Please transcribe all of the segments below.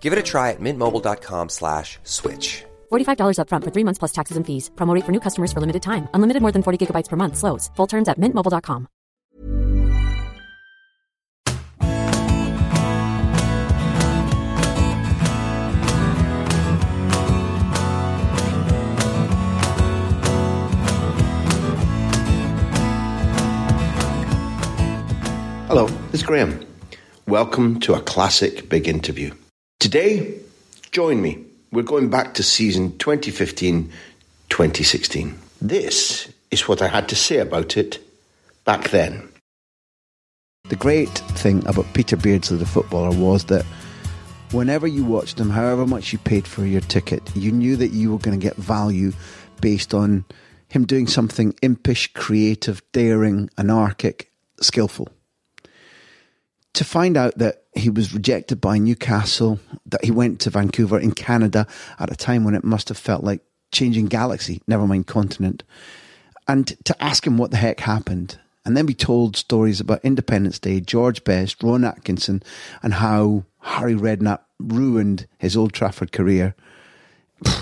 Give it a try at mintmobile.com slash switch. $45 upfront for three months plus taxes and fees. Promo rate for new customers for limited time. Unlimited more than 40 gigabytes per month. Slows. Full terms at mintmobile.com. Hello, it's Graham. Welcome to a classic big interview. Today, join me. We're going back to season 2015 2016. This is what I had to say about it back then. The great thing about Peter Beardsley, the footballer, was that whenever you watched him, however much you paid for your ticket, you knew that you were going to get value based on him doing something impish, creative, daring, anarchic, skillful to find out that he was rejected by Newcastle, that he went to Vancouver in Canada at a time when it must have felt like changing galaxy, never mind continent, and to ask him what the heck happened. And then be told stories about Independence Day, George Best, Ron Atkinson, and how Harry Redknapp ruined his Old Trafford career.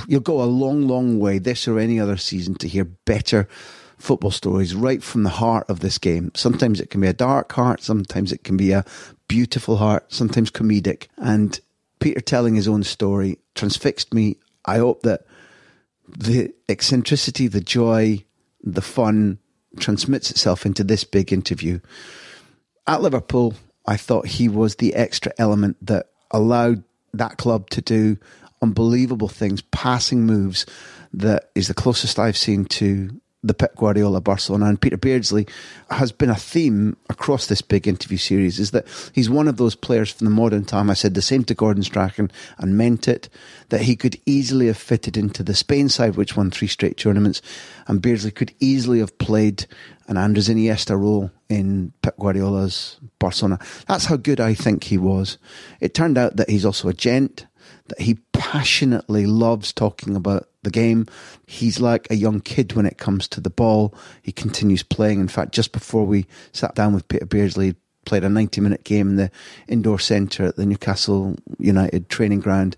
You'll go a long, long way, this or any other season, to hear better football stories right from the heart of this game. Sometimes it can be a dark heart, sometimes it can be a beautiful heart, sometimes comedic. And Peter telling his own story transfixed me. I hope that the eccentricity, the joy, the fun transmits itself into this big interview. At Liverpool, I thought he was the extra element that allowed that club to do unbelievable things, passing moves that is the closest I've seen to the Pep Guardiola Barcelona and Peter Beardsley has been a theme across this big interview series is that he's one of those players from the modern time. I said the same to Gordon Strachan and meant it that he could easily have fitted into the Spain side, which won three straight tournaments, and Beardsley could easily have played an Andres Iniesta role in Pep Guardiola's Barcelona. That's how good I think he was. It turned out that he's also a gent that he passionately loves talking about the game. He's like a young kid when it comes to the ball. He continues playing. In fact, just before we sat down with Peter Beardsley, played a 90 minute game in the indoor centre at the Newcastle United training ground.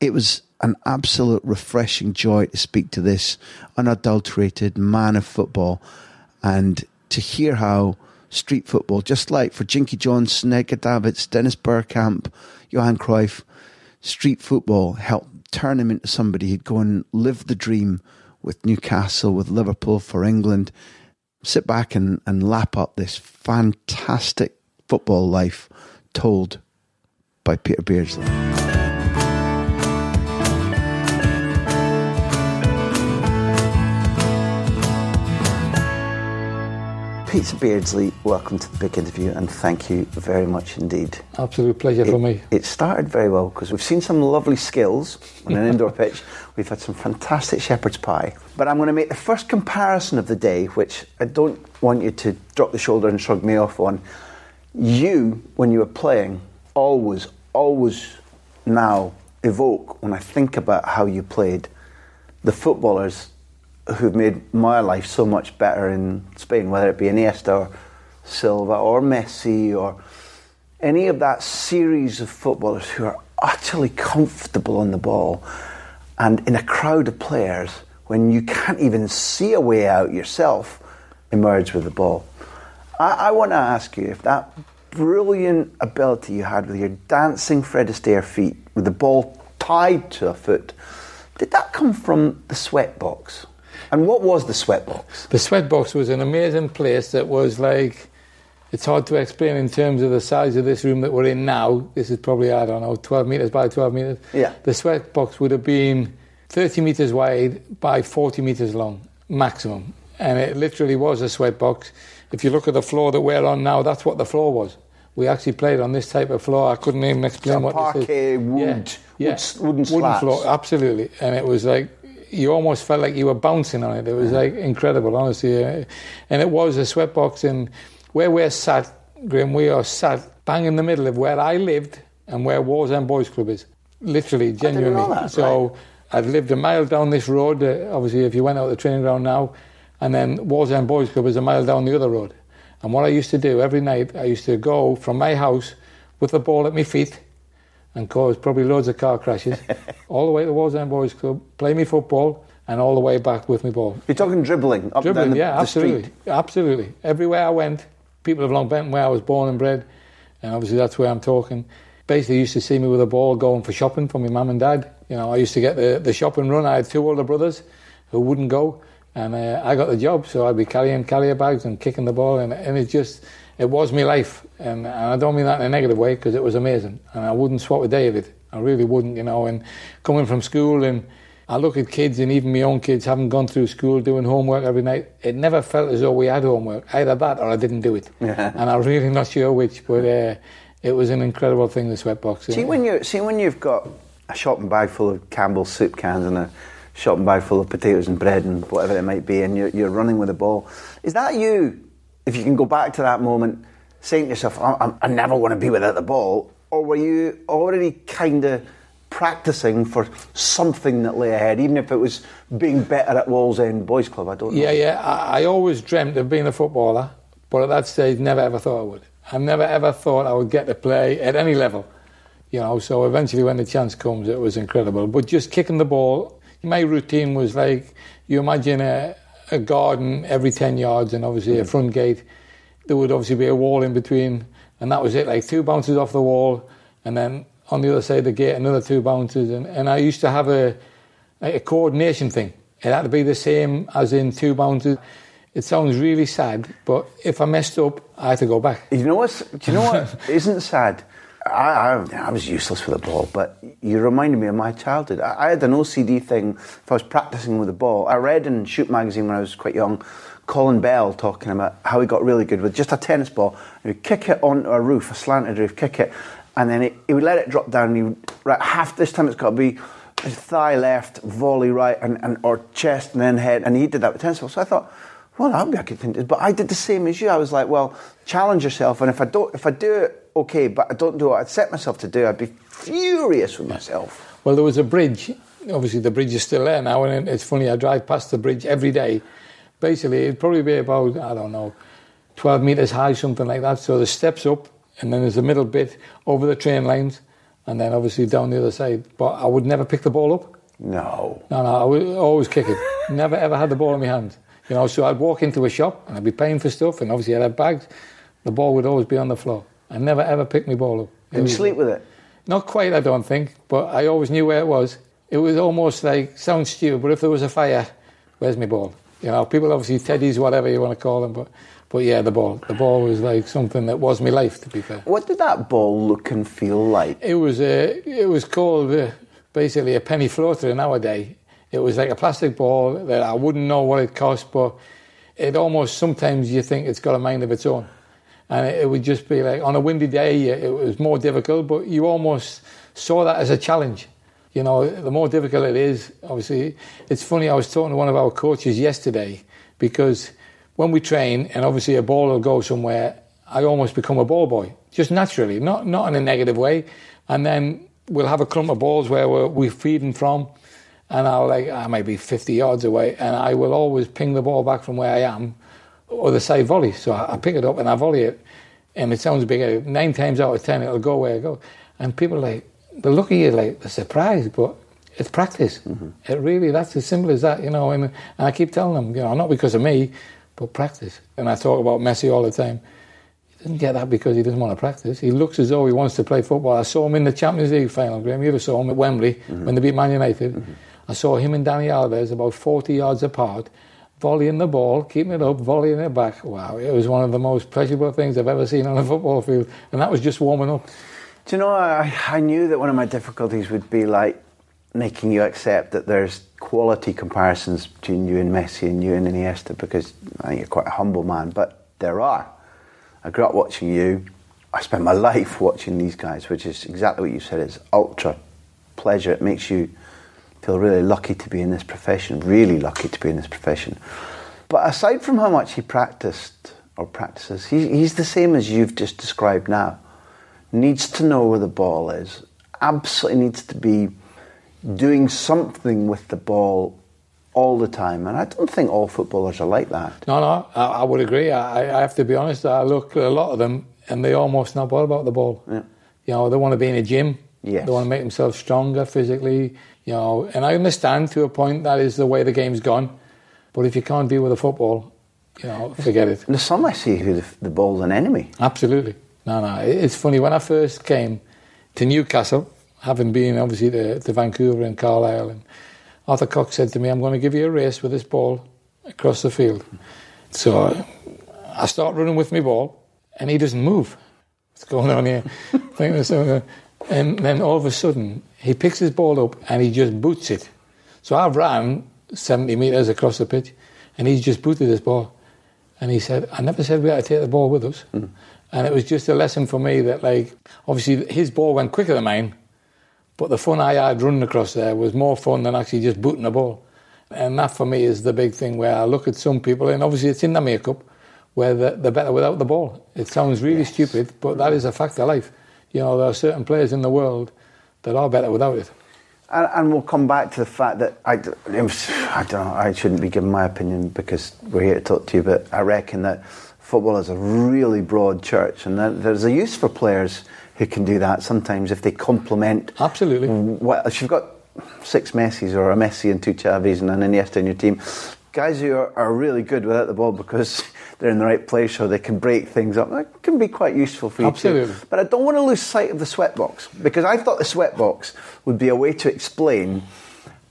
It was an absolute refreshing joy to speak to this unadulterated man of football and to hear how street football, just like for Jinky Johnstone, Edgar Davids, Dennis Bergkamp, Johan Cruyff, street football helped turn him into somebody who'd go and live the dream with Newcastle, with Liverpool, for England, sit back and, and lap up this fantastic football life told by Peter Beardsley. Peter Beardsley, welcome to the big interview and thank you very much indeed. Absolute pleasure it, for me. It started very well because we've seen some lovely skills on an indoor pitch. We've had some fantastic shepherd's pie. But I'm going to make the first comparison of the day, which I don't want you to drop the shoulder and shrug me off on. You, when you were playing, always, always now evoke, when I think about how you played, the footballers who've made my life so much better in Spain, whether it be Iniesta or Silva or Messi or any of that series of footballers who are utterly comfortable on the ball and in a crowd of players when you can't even see a way out yourself emerge with the ball. I, I want to ask you if that brilliant ability you had with your dancing Fred Astaire feet with the ball tied to a foot. Did that come from the sweat box? And what was the sweatbox? The sweatbox was an amazing place that was like, it's hard to explain in terms of the size of this room that we're in now. This is probably, I don't know, 12 metres by 12 metres. Yeah. The sweatbox would have been 30 metres wide by 40 metres long, maximum. And it literally was a sweatbox. If you look at the floor that we're on now, that's what the floor was. We actually played on this type of floor. I couldn't even explain So what parquet, this is. wood, yeah, wood- wooden slats. floor, absolutely. And it was like you almost felt like you were bouncing on it. It was like incredible, honestly. Uh, And it was a sweat box. And where we're sat, Graham, we are sat bang in the middle of where I lived and where Wallsend Boys Club is. Literally, genuinely. that, so I've lived a mile down this road. Uh, obviously, if you went out the training ground now, and then Wallsend Boys Club is a mile down the other road. And what I used to do every night, I used to go from my house with the ball at my feet and caused probably loads of car crashes, all the way to Wallsend Boys Club, play me football, and all the way back with me ball. You're talking dribbling up Dribbling, the, yeah, the absolutely, street. absolutely. Everywhere I went, people of Long Benton, where I was born and bred, and obviously that's where I'm talking. Basically, used to see me with a ball going for shopping for my mum and dad. You know, I used to get the, the shopping run. I had two older brothers who wouldn't go, and uh, I got the job, so I'd be carrying carrier bags and kicking the ball, and, and it just it was my life, and, and I don't mean that in a negative way because it was amazing, and I wouldn't swap with David. I really wouldn't, you know. And coming from school and I look at kids and even my own kids having gone through school doing homework every night. It never felt as though we had homework. Either that or I didn't do it. And I'm really not sure which, but uh, it was an incredible thing, the sweatbox. See when you see when you've got a shopping bag full of Campbell's soup cans and a shopping bag full of potatoes and bread and whatever it might be, and you're, you're running with a ball. Is that you? If you can go back to that moment, saying to yourself, "I, I- never want to be without the ball," or were you already kind of practicing for something that lay ahead, even if it was being better at Wallsend Boys Club? I don't know. Yeah, yeah. I, I always dreamt of being a footballer, but at that stage, never ever thought I would. I never ever thought I would get to play at any level. You know, so eventually when the chance comes, it was incredible. But just kicking the ball, my routine was like you imagine a, a garden every 10 yards and obviously a front gate. There would obviously be a wall in between, and that was it like two bounces off the wall, and then on the other side of the gate, another two bounces. And, and I used to have a, like a coordination thing. It had to be the same as in two bounces. It sounds really sad, but if I messed up, I had to go back. You know what's? Do you know what isn't sad? I, I, I was useless with the ball, but you reminded me of my childhood. I, I had an OCD thing. If I was practicing with the ball, I read in Shoot magazine when I was quite young, Colin Bell talking about how he got really good with just a tennis ball. He would kick it onto a roof, a slanted roof, kick it, and then he, he would let it drop down. And he would, right, half this time it's got to be thigh left, volley right, and, and or chest and then head. And he did that with tennis ball. So I thought, well, that would be a good thing to do. But I did the same as you. I was like, well, challenge yourself, and if I don't, if I do it, okay, but I don't do what I'd set myself to do, I'd be furious with myself. Well, there was a bridge. Obviously, the bridge is still there now, and it's funny. I drive past the bridge every day. Basically, it'd probably be about I don't know, twelve meters high, something like that. So the steps up, and then there's a middle bit over the train lines, and then obviously down the other side. But I would never pick the ball up. No. No, no, I would always kick it. Never ever had the ball in my hand. You know, so I'd walk into a shop and I'd be paying for stuff, and obviously I'd have bags. The ball would always be on the floor. I never ever picked my ball up. It Can you sleep with it? Not quite, I don't think, but I always knew where it was. It was almost like sounds stupid, but if there was a fire, where's my ball? You know, people obviously teddies, whatever you want to call them, but but yeah, the ball. The ball was like something that was my life. To be fair, What did that ball look and feel like? it was a it was called uh, basically a penny floater nowadays. It was like a plastic ball that I wouldn't know what it cost, but it almost sometimes you think it's got a mind of its own, and it, it would just be like on a windy day it was more difficult, but you almost saw that as a challenge. You know, the more difficult it is, obviously, it's funny. I was talking to one of our coaches yesterday because when we train, and obviously a ball will go somewhere, I almost become a ball boy, just naturally, not not in a negative way. And then we'll have a clump of balls where we're, we're feeding from, and I'll like I might be 50 yards away, and I will always ping the ball back from where I am, or the side volley. So I, I pick it up and I volley it, and it sounds big. Nine times out of ten, it'll go where I go, and people are like they look at you like they're surprised, but it's practice. It really that's as simple as that, you know. And, and I keep telling them, you know, not because of me, but practice. And I talk about Messi all the time. He doesn't get that because he doesn't want to practice. He looks as though he wants to play football. I saw him in the Champions League final, Graham. You ever saw him at Wembley mm-hmm. when they beat Man United. Mm-hmm. I saw him and Dani Alves about 40 yards apart, volleying the ball, keeping it up, volleying it back. Wow, it was one of the most pleasurable things I've ever seen on a football field. And that was just warming up. Do you know, I, I knew that one of my difficulties would be like making you accept that there's quality comparisons between you and Messi and you and Iniesta because I think you're quite a humble man, but there are. I grew up watching you. I spent my life watching these guys, which is exactly what you said. It's ultra pleasure. It makes you feel really lucky to be in this profession, really lucky to be in this profession. But aside from how much he practiced or practices, he, he's the same as you've just described now. Needs to know where the ball is, absolutely needs to be doing something with the ball all the time. And I don't think all footballers are like that. No, no, I, I would agree. I, I, have to be honest. I look at a lot of them, and they almost not bother about the ball. Yeah. You know, they want to be in a gym. Yes. They want to make themselves stronger physically. You know, and I understand to a point that is the way the game's gone. But if you can't deal with the football, you know, forget it. There's some I see who the, the ball's an enemy. Absolutely. No, no. It's funny when I first came to Newcastle, having been obviously to, to Vancouver and Carlisle and Arthur Cox said to me, I'm going to give you a race with this ball across the field. So I start running with my ball, and he doesn't move. What's going on here? and then all of a sudden, he picks his ball up and he just boots it. So I've ran 70 metres across the pitch, and he's just booted this ball. And he said, I never said we had to take the ball with us. Mm. And it was just a lesson for me that, like, obviously his ball went quicker than mine, but the fun I had running across there was more fun than actually just booting a ball. And that for me is the big thing where I look at some people, and obviously it's in their makeup, where they're better without the ball. It sounds really yes. stupid, but that is a fact of life. You know, there are certain players in the world that are better without it. And, and we'll come back to the fact that I, I don't know, I shouldn't be giving my opinion because we're here to talk to you, but I reckon that football is a really broad church and there's a use for players who can do that sometimes if they complement. Absolutely. What, if you've got six Messis or a Messi and two Xavis and an Iniesta in your team, guys who are, are, really good without the ball because they're in the right place so they can break things up, that can be quite useful for you Absolutely. Too. But I don't want to lose sight of the sweatbox because I thought the sweatbox would be a way to explain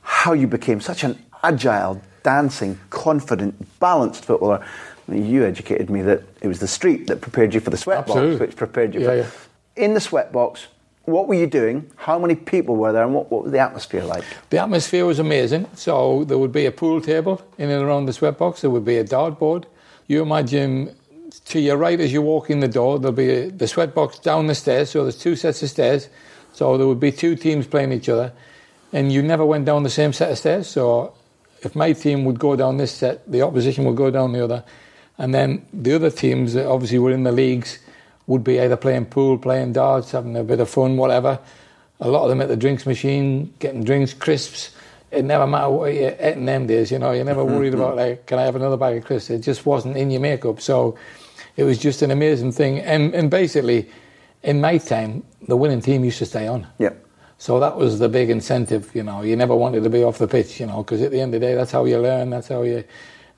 how you became such an agile, dancing, confident, balanced footballer. You educated me that it was the street that prepared you for the sweatbox, which prepared you yeah, for. Yeah in the sweatbox, what were you doing? How many people were there, and what, what was the atmosphere like? The atmosphere was amazing. So there would be a pool table in and around the sweatbox. There would be a dartboard. You imagine to your right as you walk in the door, there'll be a, the sweatbox down the stairs. So there's two sets of stairs. So there would be two teams playing each other, and you never went down the same set of stairs. So if my team would go down this set, the opposition would go down the other, and then the other teams that obviously were in the leagues would be either playing pool, playing darts, having a bit of fun, whatever. A lot of them at the drinks machine, getting drinks, crisps. It never mattered what you ate in them days, you know. You're never worried about mm-hmm. like, can I have another bag of crisps? It just wasn't in your makeup. So it was just an amazing thing. And and basically, in my time, the winning team used to stay on. Yeah. So that was the big incentive, you know. You never wanted to be off the pitch, you know, because at the end of the day, that's how you learn. That's how you.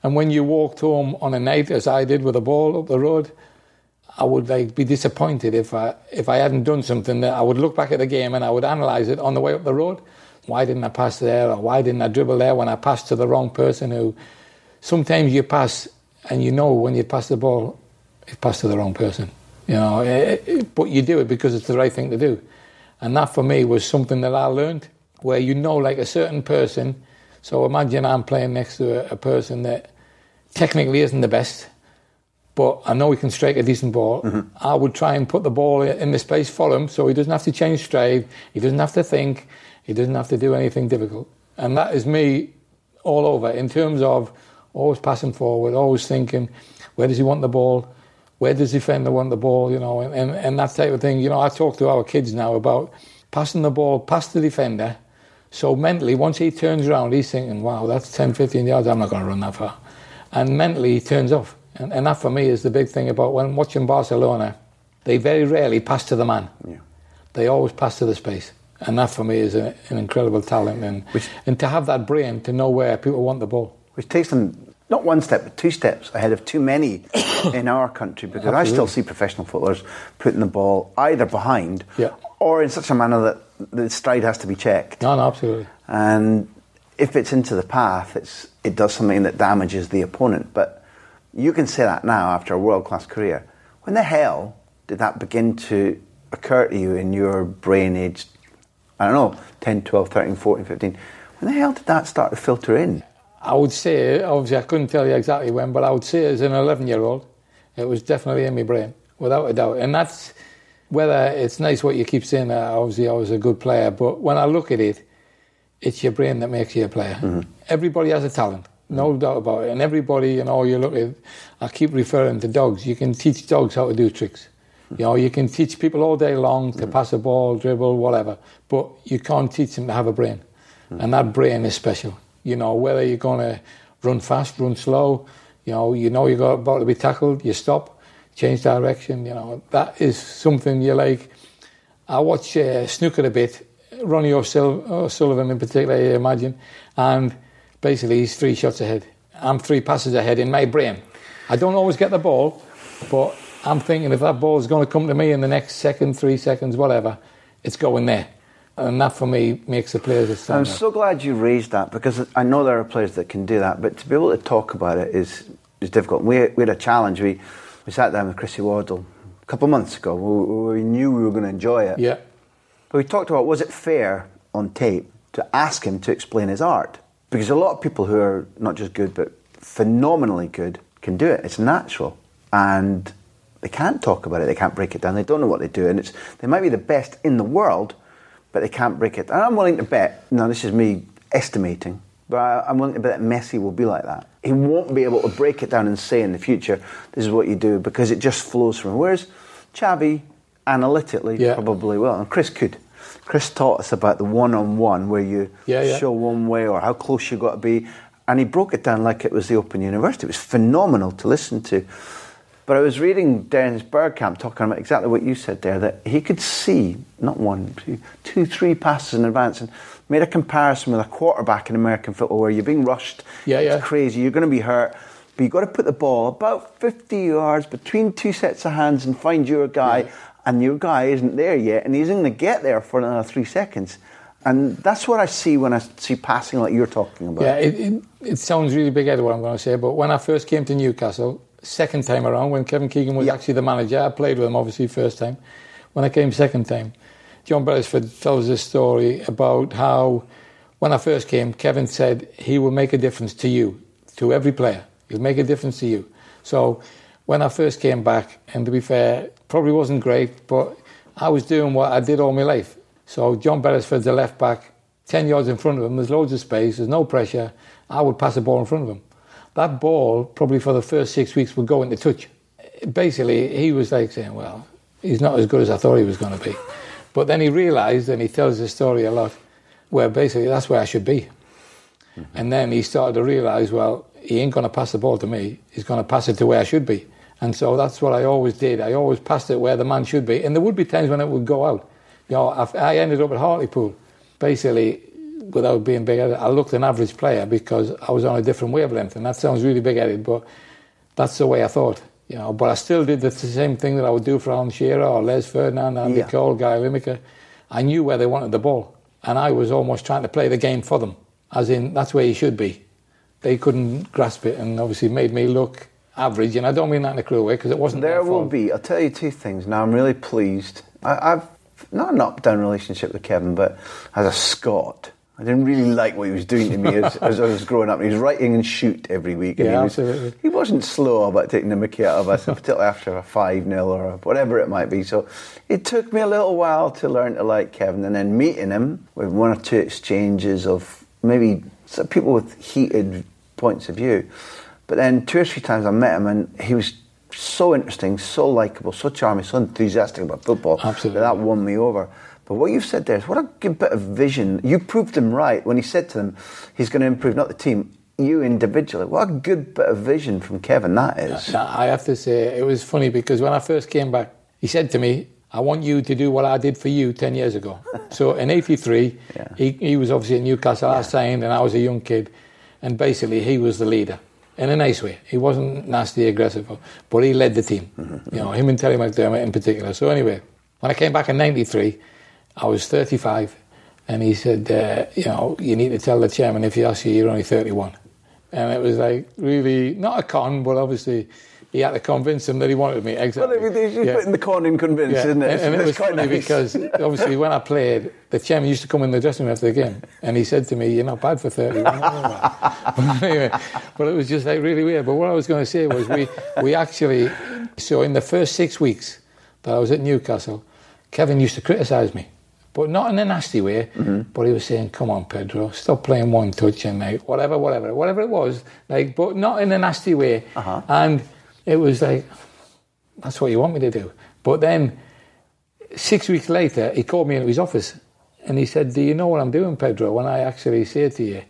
And when you walked home on a night, as I did with a ball up the road, I would like be disappointed if I if I hadn't done something that I would look back at the game and I would analyse it on the way up the road. Why didn't I pass there or why didn't I dribble there when I passed to the wrong person who sometimes you pass and you know when you pass the ball it passed to the wrong person. You know, it, it, but you do it because it's the right thing to do. And that for me was something that I learned where you know like a certain person so imagine I'm playing next to a, a person that technically isn't the best but I know he can strike a decent ball. Mm-hmm. I would try and put the ball in the space for him so he doesn't have to change stride, he doesn't have to think, he doesn't have to do anything difficult. And that is me all over in terms of always passing forward, always thinking, where does he want the ball? Where does the defender want the ball? You know, and, and, and that type of thing. You know, I talk to our kids now about passing the ball past the defender. So mentally, once he turns around, he's thinking, wow, that's 10, 15 yards, I'm not going to run that far. And mentally, he turns off. And, and that for me is the big thing about when watching Barcelona. They very rarely pass to the man. Yeah. They always pass to the space. And that for me is a, an incredible talent. And, which, and to have that brain to know where people want the ball. Which takes them not one step, but two steps ahead of too many in our country because I still see professional footballers putting the ball either behind Yeah. or in such a manner that the stride has to be checked. No, no, absolutely. And if it's into the path, it's, it does something that damages the opponent. But you can say that now after a world class career. When the hell did that begin to occur to you in your brain age? I don't know, 10, 12, 13, 14, 15. When the hell did that start to filter in? I would say, obviously, I couldn't tell you exactly when, but I would say as an 11 year old, it was definitely in my brain, without a doubt. And that's whether it's nice what you keep saying obviously I was a good player, but when I look at it, it's your brain that makes you a player. Mm-hmm. Everybody has a talent, no doubt about it. And everybody, you know, you look at, I keep referring to dogs. You can teach dogs how to do tricks. Hmm. You know, you can teach people all day long to hmm. pass a ball, dribble, whatever, but you can't teach them to have a brain. Hmm. And that brain is special. You know, whether you're going to run fast, run slow, you know, you know you're about to be tackled, you stop, change direction, you know, that is something you like. I watch uh, snooker a bit, Ronnie O'Sul- O'Sullivan in particular, I imagine, and basically he's three shots ahead. I'm three passes ahead in my brain. I don't always get the ball, but I'm thinking if that ball is going to come to me in the next second, three seconds, whatever, it's going there. And that for me makes the players I'm so glad you raised that because I know there are players that can do that, but to be able to talk about it is, is difficult. We, we had a challenge. We, we sat down with Chrissy Waddle a couple of months ago. We, we knew we were going to enjoy it. yeah, But we talked about was it fair on tape to ask him to explain his art? Because a lot of people who are not just good but phenomenally good can do it. It's natural. And they can't talk about it, they can't break it down, they don't know what they do. And it's they might be the best in the world, but they can't break it. And I'm willing to bet, now this is me estimating, but I, I'm willing to bet that Messi will be like that. He won't be able to break it down and say in the future, this is what you do, because it just flows from him. Whereas Chavi, analytically, Yeah. probably will. And Chris could. Chris taught us about the one-on-one where you Yeah, yeah. show one way or how close you got to be, and he broke it down like it was the Open University. It was phenomenal to listen to. But I was reading Dennis Bergkamp talking about exactly what you said there, that he could see not one, two, two, three passes in advance, and made a comparison with a quarterback in American football where you're being rushed. Yeah, it's yeah. crazy. You're going to be hurt. But you've got to put the ball about 50 yards between two sets of hands and find your guy. And your guy isn't there yet, and he isn't going to get there for another three seconds. And that's what I see when I see passing like you're talking about. Yeah, it, it, it sounds really big headed what I'm going to say, but when I first came to Newcastle, second time around, when Kevin Keegan was Yeah. actually the manager, I played with him obviously first time. When I came second time, John Beresford tells this story about how when I first came, Kevin said he will make a difference to you, to every player. He'll make a difference to you. So when I first came back, and to be fair, probably wasn't great, but I was doing what I did all my life. So John Beresford's a left back, 10 yards in front of him, there's loads of space, there's no pressure. I would pass the ball in front of him. That ball, probably for the first six weeks, would go into touch. Basically, he was like saying, well, he's not as good as I thought he was going to be. But then he realised, and he tells the story a lot, where basically that's where I should be. Mm-hmm. And then he started to realise, well, he ain't going to pass the ball to me. He's going to pass it to where I should be. And so that's what I always did. I always passed it where the man should be. And there would be times when it would go out. You know, I, I ended up at Hartlepool. Basically, without being big-headed, I looked an average player because I was on a different wavelength. And that sounds really big-headed, but that's the way I thought. You know, but I still did the same thing that I would do for Alan Shearer or Les Ferdinand, Andy Yeah. Cole, Gary Lineker. I knew where they wanted the ball. And I was almost trying to play the game for them. As in, that's where you should be. They couldn't grasp it and obviously made me look average. And I don't mean that in a cruel way because it wasn't There will fault. be. I'll tell you two things. Now, I'm really pleased. I, I've not an up down relationship with Kevin, but as a Scot, I didn't really like what he was doing to me as, as I was growing up. He was writing and shoot every week. And Yeah, he, was, absolutely. he wasn't slow about taking the mickey out of us, particularly after a 5 0 or whatever it might be. So it took me a little while to learn to like Kevin. And then meeting him with one or two exchanges of maybe people with heated points of view. But then two or three times I met him and he was so interesting, so likable, so charming, so enthusiastic about football. Absolutely. That that won me over. But what you've said there is what a good bit of vision. You proved him right when he said to them he's going to improve not the team, you individually. What a good bit of vision from Kevin that is. I have to say, it was funny because when I first came back, he said to me, I want you to do what I did for you 10 years ago. so in 83, Yeah. he, he was obviously at Newcastle, I signed, and I was a young kid. And basically, he was the leader. In a nice way. He wasn't nasty, aggressive, but he led the team. Mm-hmm. You know, him and Terry McDermott in particular. So anyway, when I came back in '93, I was 35, and he said, uh, you know, you need to tell the chairman if he asks you, you're only 31. And it was like really not a con, but obviously he had to convince him that he wanted me. Exactly. Well, you Yeah. put in the con and convince, Yeah, isn't it? And, and it was quite funny nice. because obviously when I played, the chairman used to come in the dressing room after the game, and he said to me, "You're not bad for 30." but anyway, but it was just like really weird. But what I was going to say was we we actually so in the first six weeks that I was at Newcastle, Kevin used to criticise me. But not in a nasty way, Mm-hmm. but he was saying, "Come on, Pedro, stop playing one touch and like whatever, whatever, whatever it was, like, but not in a nasty way." Uh-huh. And it was like, that's what you want me to do. But then six weeks later, he called me into his office and he said, Do you know what I'm doing, Pedro? When I actually say to you,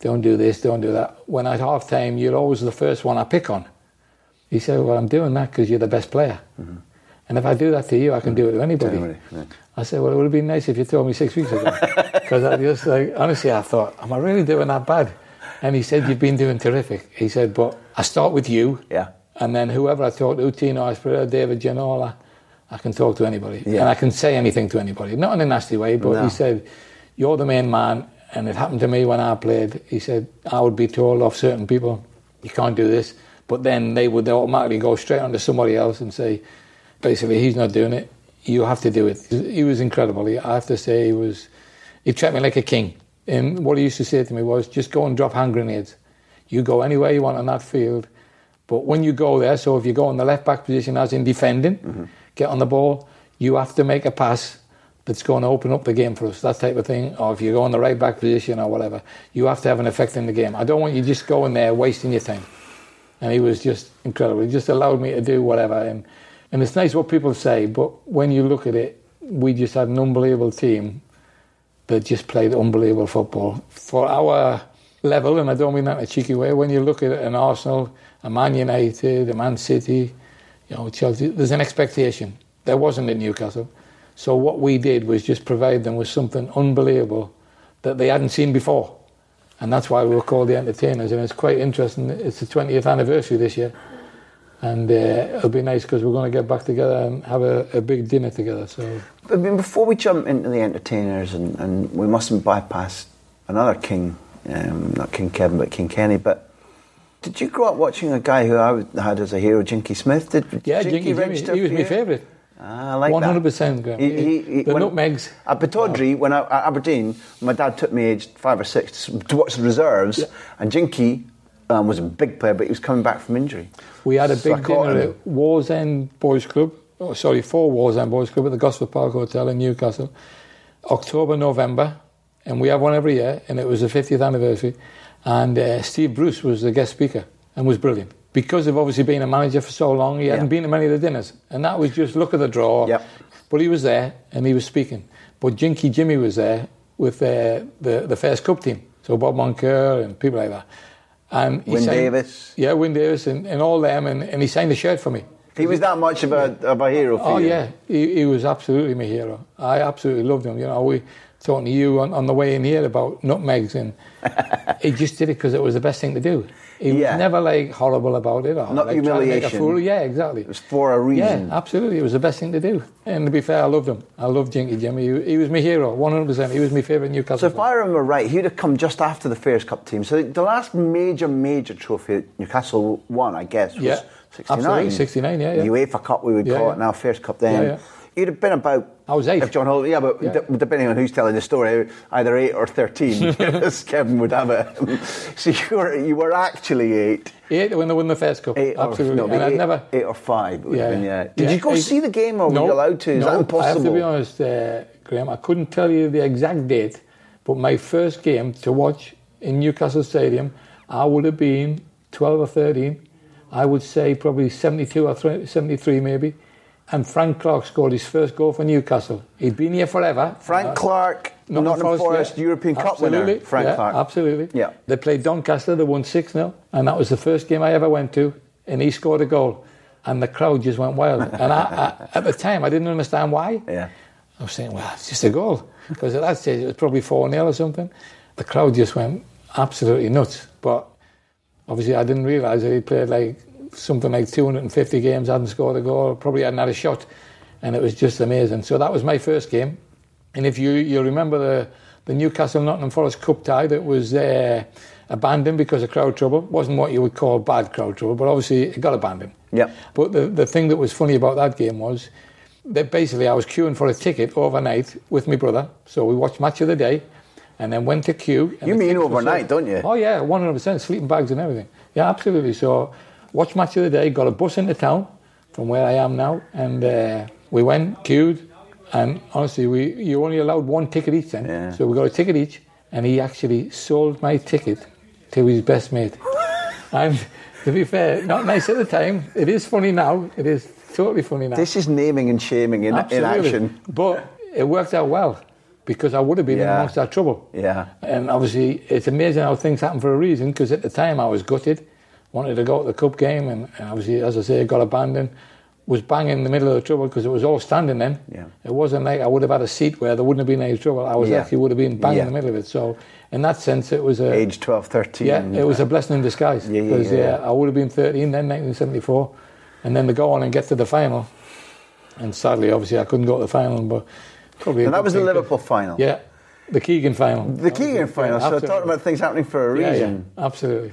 don't do this, don't do that. When at half time, you're always the first one I pick on. He said, Well, I'm doing that because you're the best player. Mm-hmm. And if I do that to you, I can do it to mm-hmm. anybody. anybody, right. I said, Well, it would have been nice if you told me six weeks ago. Because I just, like, honestly, I thought, Am I really doing that bad? And he said, You've been doing terrific. He said, But I start with you. Yeah. And then whoever I talk to, Tino Asprilla, David Ginola, I can talk to anybody. Yeah. And I can say anything to anybody. Not in a nasty way, but No. he said, You're the main man. And it happened to me when I played. He said, I would be told off certain people, you can't do this. But then they would automatically go straight on to somebody else and say, basically, he's not doing it. You have to do it. He was incredible. He- I have to say, he was, he treated me like a king. And what he used to say to me was, just go and drop hand grenades. You go anywhere you want on that field. But when you go there, so if you go in the left back position, as in defending, mm-hmm. get on the ball, you have to make a pass that's going to open up the game for us, that type of thing. Or if you go in the right back position or whatever, you have to have an effect in the game. I don't want you just going there wasting your time. And he was just incredible. He just allowed me to do whatever. And, and it's nice what people say, but when you look at it, we just had an unbelievable team that just played unbelievable football. For our level, and I don't mean that in a cheeky way, when you look at an Arsenal, a Man United, a Man City, you know, Chelsea, there's an expectation. There wasn't at Newcastle. So what we did was just provide them with something unbelievable that they hadn't seen before. And that's why we were called the entertainers. And it's quite interesting. It's the 20th anniversary this year. And uh, it'll be nice because we're going to get back together and have a, a big dinner together. So I mean, before we jump into the entertainers, and, and we mustn't bypass another king, um, not King Kevin, but King Kenny. But did you grow up watching a guy who I had as a hero, Jinky Smith? Did yeah, Jinky Jimmy, he was my favourite. Ah, I like One that. hundred percent, Graham. He- he- he- the when- nutmegs. At Pittodrie, when I, at Aberdeen, my dad took me aged five or six to watch the reserves, and Jinky um, was a big player, but he was coming back from injury. We had a So big dinner him. at Wallsend Boys Club. Oh, sorry, four Wallsend Boys Club at the Gosforth Park Hotel in Newcastle, October, November, and we have one every year. And it was the 50th anniversary, and uh, Steve Bruce was the guest speaker and was brilliant because of obviously being a manager for so long. He hadn't been to many of the dinners, and that was just look at the draw. Yep. But he was there and he was speaking. But Jinky Jimmy was there with uh, the the first cup team, so Bob Moncur and people like that. And he Wyn signed- Davies. yeah, Wyn Davies and, and all them, and, and he signed a shirt for me. He was that much of a, of a hero for Oh you. yeah, he, he was absolutely my hero. I absolutely loved him. You know, we talking to you on, on the way in here about nutmegs, and he just did it because it was the best thing to do. He Yeah. was never like horrible about it or Not like, trying to make a humiliation. fool. Yeah, exactly. It was for a reason. Yeah, absolutely. It was the best thing to do. And to be fair, I loved him. I loved Jinky Jimmy. He, he was my hero, 100%. He was my favourite Newcastle So if player. I remember right, he'd have come just after the Fairs Cup team. So the last major, major trophy that Newcastle won, I guess, was Yeah, 69. absolutely, 69, yeah, yeah. The UEFA Cup, we would Yeah, call yeah. it now, Fairs Cup then. Yeah. He'd have been about... I was eight. If John Holt, yeah, but Yeah. d- depending on who's telling the story, either 8 or 13, as Kevin would have it. so you were, you were actually 8. Eight when they won the first cup. Eight absolutely. Or, no, and I'd never. eight or 5. it would have Yeah, been, yeah. Did yeah. you go Eight- see the game or were you allowed to? Is no, that impossible? I have to be honest, uh, Graham. I couldn't tell you the exact date, but my first game to watch in Newcastle Stadium, I would have been 12 or 13. I would say probably 72 or thre- 73 maybe. And Frank Clark scored his first goal for Newcastle. He'd been here forever. Frank Uh, Clark, Nottingham Forest, yeah. European Cup winner. Frank yeah, Clark. Absolutely. Yeah. They played Doncaster, they won 6 0, and that was the first game I ever went to, and he scored a goal. And the crowd just went wild. and I, I, at the time, I didn't understand why. Yeah. I was saying, well, it's just a goal. Because at that stage, it was probably 4 0 or something. The crowd just went absolutely nuts. But obviously I didn't realise that he played like something like 250 games, hadn't scored a goal, probably hadn't had a shot, and it was just amazing. So that was my first game. And if you you remember the the Newcastle Nottingham Forest Cup tie that was uh, abandoned because of crowd trouble, wasn't what you would call bad crowd trouble, but obviously it got abandoned. Yep. But the the thing that was funny about that game was that basically I was queuing for a ticket overnight with my brother, so we watched match of the day. And then went to queue. You mean overnight, don't you? Oh yeah, one hundred percent sleeping bags and everything. Yeah, absolutely. So, watched match of the day. Got a bus into town from where I am now, and uh, we went queued. And honestly, we you only allowed one ticket each then. Yeah. So we got a ticket each, and he actually sold my ticket to his best mate. and to be fair, not nice at the time. It is funny now. It is totally funny now. This is naming and shaming in, in action. But it worked out well because I would have been in amongst that trouble. Yeah. And obviously, it's amazing how things happen for a reason because at the time I was gutted, wanted to go to the cup game, and, and obviously, as I say, it got abandoned. Was bang in the middle of the trouble because it was all standing then. Yeah. It wasn't like I would have had a seat where there wouldn't have been any trouble. I was Yeah. actually would have been bang Yeah. in the middle of it. So, in that sense, it was a Age 12, 13. yeah, it was a uh, blessing in disguise. Yeah, yeah, Because yeah. Uh, I would have been 13 then, 1974, and then to go on and get to the final. And sadly, obviously, I couldn't go to the final, but probably. And that was the Liverpool final. Yeah, the Keegan final. The Keegan final. Yeah, so absolutely. talking about things happening for a yeah, reason. yeah, absolutely.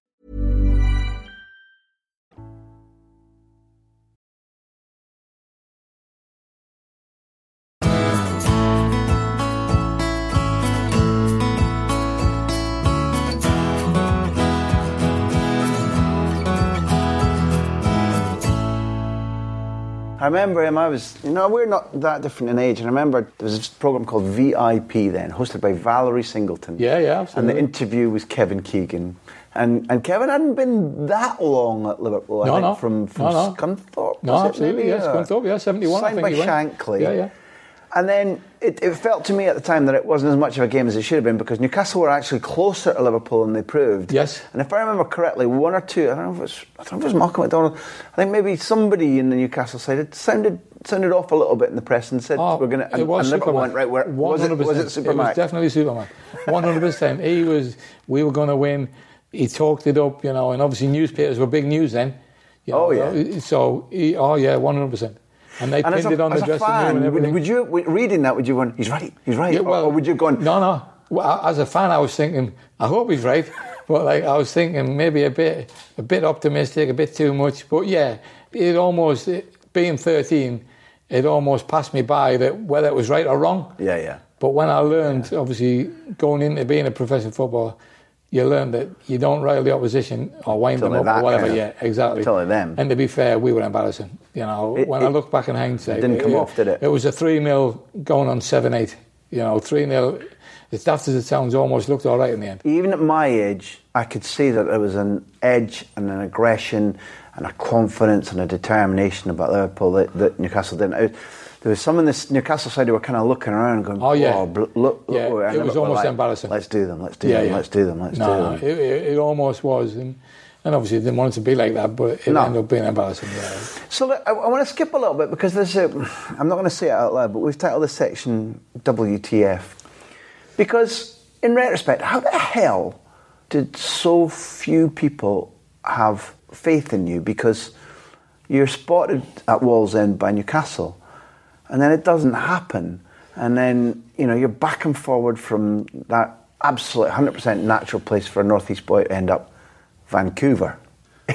I remember him, I was, you know, we're not that different in age. And I remember there was this program called VIP then, hosted by Valerie Singleton. Yeah, yeah, absolutely. And the interview was Kevin Keegan. And, and Kevin hadn't been that long at Liverpool, I No, think, no. from, from No, no. Scunthorpe. No, it absolutely, maybe? yes, Scunthorpe, yeah, 71, I Signed by he went. Shankly. Yeah, yeah. And then it, it felt to me at the time that it wasn't as much of a game as it should have been because Newcastle were actually closer to Liverpool than they proved. Yes. And if I remember correctly, one or two, I don't know if it was, I don't know if it was Malcolm McDonald, I think maybe somebody in the Newcastle side had sounded sounded off a little bit in the press and said Oh, we're going to. And, it was and Liverpool Superman. went right where was it? Was 100%. it Superman? It was definitely Superman. One hundred percent. He was. We were going to win. He talked it up, you know, and obviously newspapers were big news then. You Oh, yeah. So, he, oh yeah, one hundred percent. And they And pinned a, it on the dressing room fan, and would, everything. would you reading that? Would you go, he's right, he's right, Yeah, well, or, would you go, on? No, no. Well, as a fan, I was thinking, I hope he's right. But like, I was thinking maybe a bit, a bit optimistic, a bit too much. But yeah, it almost it, being thirteen, it almost passed me by that whether it was right or wrong. Yeah, yeah. But when I learned, obviously, going into being a professional footballer, you learn that you don't rile the opposition or wind them up that or whatever. of- yeah, exactly. they're them. And to be fair, we were embarrassing. You know, It- when I look back in hindsight, didn't come off, did it? It was a three 0 going on seven eight. You know, 3 0, as daft as it sounds, almost looked all right in the end. Even at my age, I could see that there was an edge and an aggression and a confidence and a determination about Liverpool that, that Newcastle didn't. There was some in this Newcastle side who were kind of looking around going, Oh, yeah. Oh, bl- look, Yeah, look, it was almost like, embarrassing. Let's do them, let's do Yeah, them, yeah. let's do them, let's No, do them. it, it, it almost was. And, and obviously, they didn't want it to be like that, but it No. ended up being embarrassing. Yeah. So look, I, I want to skip a little bit because there's a. I'm not going to say it out loud, but we've titled this section WTF because, in retrospect, how the hell did so few people have faith in you? Because you're spotted at Wallsend by Newcastle, and then it doesn't happen, and then you know you're back and forward from that absolute 100% natural place for a northeast boy to end up Vancouver. Uh,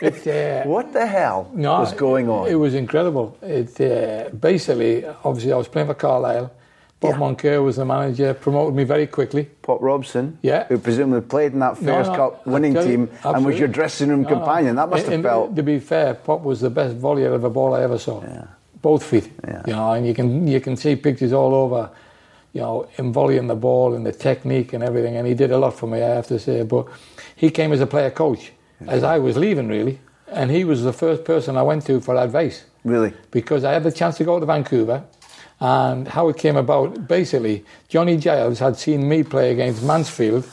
What the hell No, was going on? It was incredible. It uh, basically, obviously, I was playing for Carlisle. Bob Yeah. Moncur was the manager, promoted me very quickly. Pop Robson, Yeah. who presumably played in that No, Fairs no, Cup winning you, team and was your dressing room No, no. companion. That must have felt. To be fair, Pop was the best volleyer of a ball I ever saw. Yeah. Both feet. Yeah. You know, and you can you can see pictures all over. You know, him volleying the ball and the technique and everything, and he did a lot for me, I have to say. But he came as a player coach as I was leaving, really, and he was the first person I went to for advice Really? because I had the chance to go to Vancouver. And how it came about, basically, Johnny Giles had seen me play against Mansfield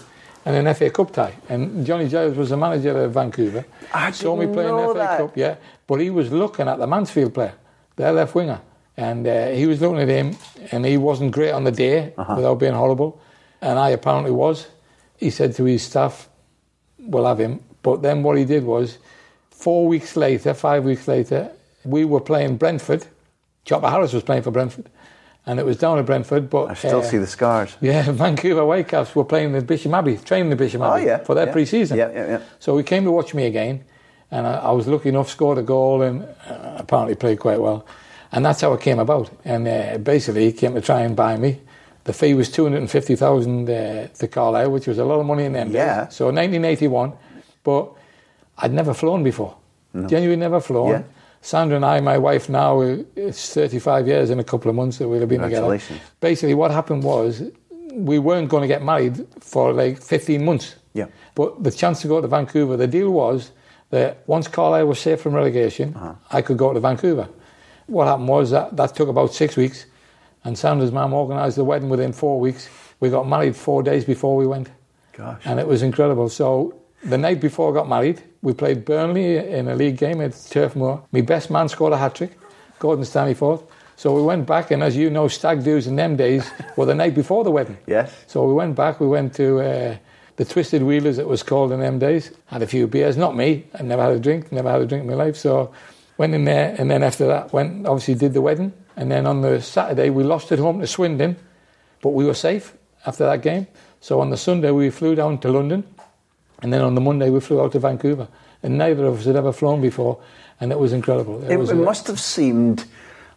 in an FA Cup tie. And Johnny Giles was the manager of Vancouver. I Saw me didn't play in the FA that. Cup, yeah. But he was looking at the Mansfield player, their left winger. And uh, he was looking at him, and he wasn't great on the day Uh-huh. without being horrible. And I apparently was. He said to his staff, we'll have him. But then what he did was, four weeks later, five weeks later, we were playing Brentford. Chopper Harris was playing for Brentford. And it was down at Brentford, but... I still uh, see the scars. Yeah, Vancouver Whitecaps were playing the Bishop Abbey, training the Bishop Oh, Abbey yeah, for their yeah. pre-season. Yeah, yeah, yeah. So he came to watch me again, and I, I was lucky enough, scored a goal, and uh, apparently played quite well. And that's how it came about. And uh, basically, he came to try and buy me. The fee was 250000 uh, to Carlisle, which was a lot of money in them Yeah. days. So 1981, but I'd never flown before. Genuinely never flown. Yeah. Sandra and I, my wife now, uh, it's 35 years in a couple of months that we'll have been together. Basically, what happened was we weren't going to get married for like 15 months. Yeah. But the chance to go to Vancouver, the deal was that once Carlisle was safe from relegation, Uh-huh. I could go to Vancouver. What happened was that that took about six weeks, and Sandra's mum organised the wedding within four weeks. We got married four days before we went. Gosh. And it was incredible. So the night before I got married, we played Burnley in a league game at Turf Moor. My best man scored a hat trick, Gordon Staniforth. So we went back, and as you know, stag do's in them days were the night before the wedding. Yes. So we went back, we went to uh, the Twisted Wheelers, it was called in them days. Had a few beers, not me. I never had a drink, never had a drink in my life. So went in there, and then after that, went obviously did the wedding. And then on the Saturday, we lost at home to Swindon, but we were safe after that game. So on the Sunday, we flew down to London, and then on the Monday, we flew out to Vancouver. And neither of us had ever flown before, and it was incredible. It, was it must have seemed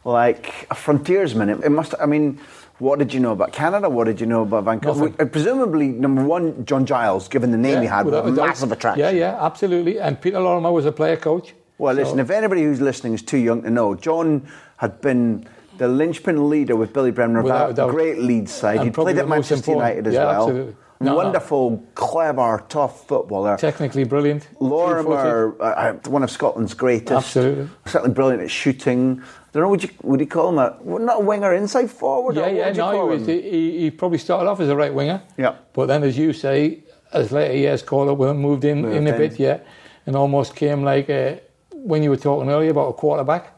like a frontiersman. It, it must. I mean, what did you know about Canada? What did you know about Vancouver? Nothing. Uh, Presumably, number one, John Giles, given the name he had, was a massive attraction. Yeah, yeah, absolutely. And Peter Lorimer was a player coach. Well, So- listen, if anybody who's listening is too young to know, John had been the linchpin leader with Billy Bremner of that great Leeds side. He played at Manchester. United as Yeah, well. absolutely. No, no. Wonderful, clever, tough footballer. technically brilliant. Lorimer, uh, uh, one of Scotland's greatest. Absolutely. Certainly brilliant at shooting. I don't know, would you, would you call him a, not a winger, inside forward? Yeah, yeah, no, he, was, he, he probably started off as a right winger. Yeah. But then, as you say, as later years called up with him, moved in, Moved in a in. bit, yeah, and almost came like a, when you were talking earlier about a quarterback,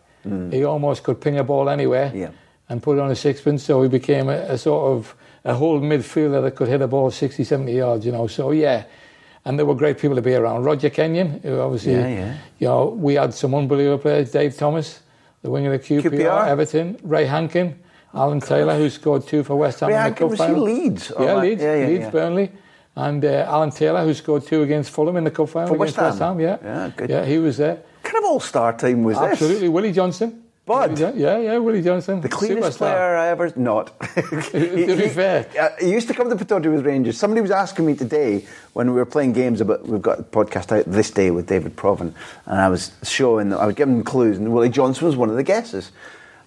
he almost could ping a ball anywhere Mm. Yeah. and put it on a sixpence, so he became a, a sort of a whole midfielder that could hit a ball 60, 70 yards, you know, so yeah. And there were great people to be around. Roger Kenyon, who obviously, Yeah, yeah. you know, we had some unbelievable players. Dave Thomas, the winger of QPR, QPR. Everton, Ray Hankin, Alan Taylor, who scored two for West Ham Ray in the Hankin, cup final. Leeds? or Yeah, like- Leeds, yeah, yeah, Leeds. Burnley, and uh, Alan Taylor, who scored two against Fulham in the cup final For against West West Ham? Ham. Yeah, Yeah, good. Yeah, he was there. kind of all-star team was this? Absolutely, Willie Johnston. Bud. John- yeah, yeah, Willie Johnston. The cleanest Superstar. player I ever not. To be fair. uh, he used to come to Pittodrie with Rangers. Somebody was asking me today when we were playing games about we've got a podcast out this day with David Provan, and I was showing I was giving them clues, and Willie Johnston was one of the guesses.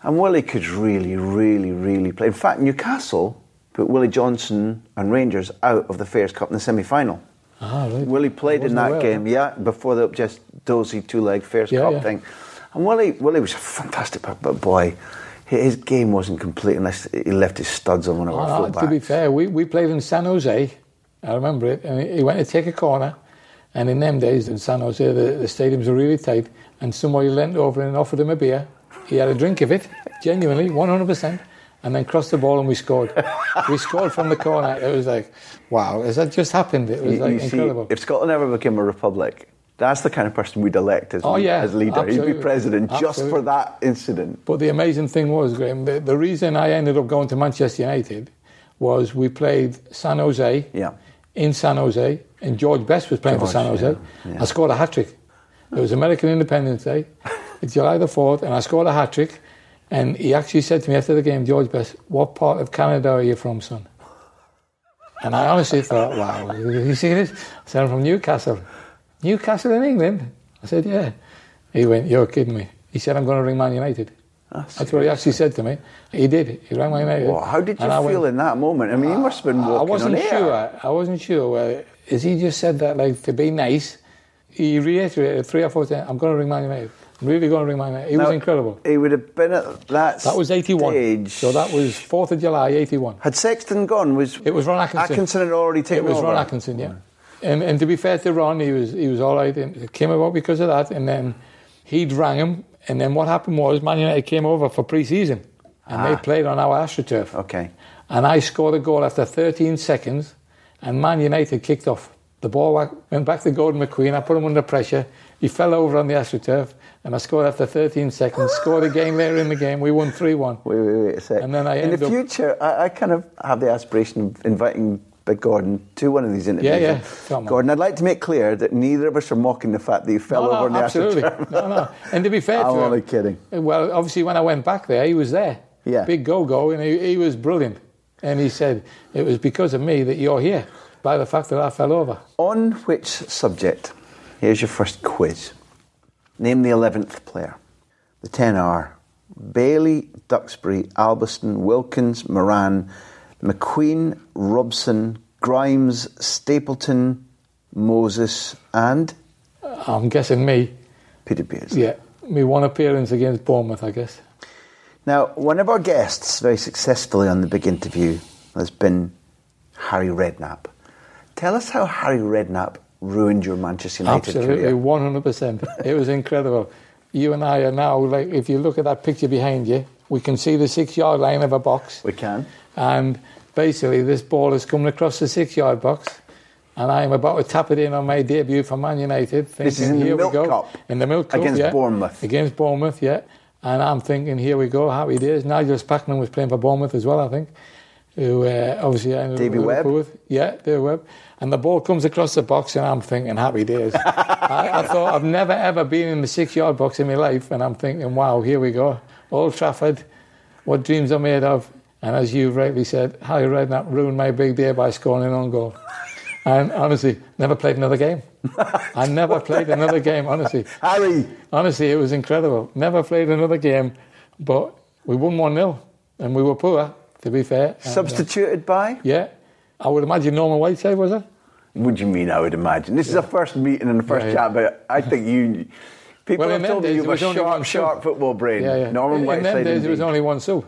And Willie could really, really, really play. In fact, Newcastle put Willie Johnston and Rangers out of the Fairs Cup in the semi final. Ah, right. Willie played in that aware game, yeah, before the just dozy two leg Fairs Yeah, Cup yeah. thing. And Willie, Willie was a fantastic, boy, his game wasn't complete unless he left his studs on one of our fullbacks. to be fair, we, we played in San Jose. I remember it. And he went to take a corner. And in them days in San Jose, the, the stadiums were really tight. And somebody leant over and offered him a beer. He had a drink of it, genuinely, 100%. And then crossed the ball and we scored. we scored from the corner. It was like, wow, has that just happened? It was You- like you see, incredible. if Scotland ever became a republic, that's the kind of person we'd elect as, Oh, yeah, as leader. He'd be president just for that incident. But the amazing thing was, Graham, the, the reason I ended up going to Manchester United was we played San Jose Yeah. in San Jose, and George Best was playing George, for San Jose. yeah, yeah. I scored a hat trick. It was American Independence Day, it's July the 4th, and I scored a hat trick. And he actually said to me after the game, George Best, what part of Canada are you from, son? And I honestly thought, wow, you see this? I said, I'm from Newcastle. Newcastle in England? I said, yeah. He went, you're kidding me. He said, I'm going to ring Man United. That's what he actually said to me. He did. He rang Man United. Wow, how did you feel went, in that moment? I mean, you must have been walking I wasn't on air. sure. I wasn't sure. As he just said that, like to be nice, he reiterated three or four times. I'm going to ring Man United. I'm really going to ring Man United. He was incredible. He would have been at that. That was 81. Stage. So that was 4th of July, 81. Had Sexton gone? Was It was Ron Atkinson. Atkinson had already taken over. It was over. Ron Atkinson, yeah. And, and to be fair to Ron, he was he was all right. And it came about because of that. And then he'd rang him. And then what happened was Man United came over for pre-season. And they ah. played on our AstroTurf. Okay. And I scored a goal after 13 seconds. And Man United kicked off. The ball went back to Gordon McQueen. I put him under pressure. He fell over on the AstroTurf. And I scored after 13 seconds. scored again later in the game. We won 3-1. Wait, wait, wait a sec. And then I in the future, I, I kind of have the aspiration of inviting Big Gordon to one of these interviews. Yeah, yeah. Gordon, I'd like to make clear that neither of us are mocking the fact that you fell No, over no, the absolutely. No, no. And to be fair I'm to him, only kidding. Well, obviously, when I went back there, he was there. Yeah. Big go go, and he, he was brilliant. And he said, It was because of me that you're here, by the fact that I fell over. On which subject? Here's your first quiz. Name the 11th player. The 10 are Bailey, Duxbury, Albiston, Wilkins, Moran, McQueen, Robson, Grimes, Stapleton, Moses, and I'm guessing me, Peter Beers. yeah, me one appearance against Bournemouth, I guess. Now, one of our guests very successfully on the big interview has been Harry Redknapp. Tell us how Harry Redknapp ruined your Manchester United Absolutely, career. 100%. it was incredible. You and I are now, like, if you look at that picture behind you, we can see the six yard line of a box. We can. And basically, this ball is coming across the six yard box. And I'm about to tap it in on my debut for Man United. Thinking, This is in the Milk. Cup In the Milk Cup, against yeah. Bournemouth. Against Bournemouth, yeah. And I'm thinking, here we go, happy days. Nigel Spackman was playing for Bournemouth as well, I think. Who uh, obviously I ended Webb? With. Yeah, David Webb. And the ball comes across the box, and I'm thinking, happy days. I, I thought I've never ever been in the six yard box in my life, and I'm thinking, wow, here we go. Old Trafford, what dreams are made of. And as you rightly said, Harry Redknapp ruined my big day by scoring an own goal. And honestly, never played another game. I never played another game, honestly. Harry! Honestly, it was incredible. Never played another game, but we won 1 0, and we were poor, to be fair. And, uh, Substituted by? yeah. I would imagine Norman Whiteside, was it? What do you mean, I would imagine? This is a first meeting and the first Yeah, yeah. chat, but I think you. People Well, have told me you have a sharp, sharp football brain. Yeah, yeah. Norman in, in Whiteside. them days, there was only one sub.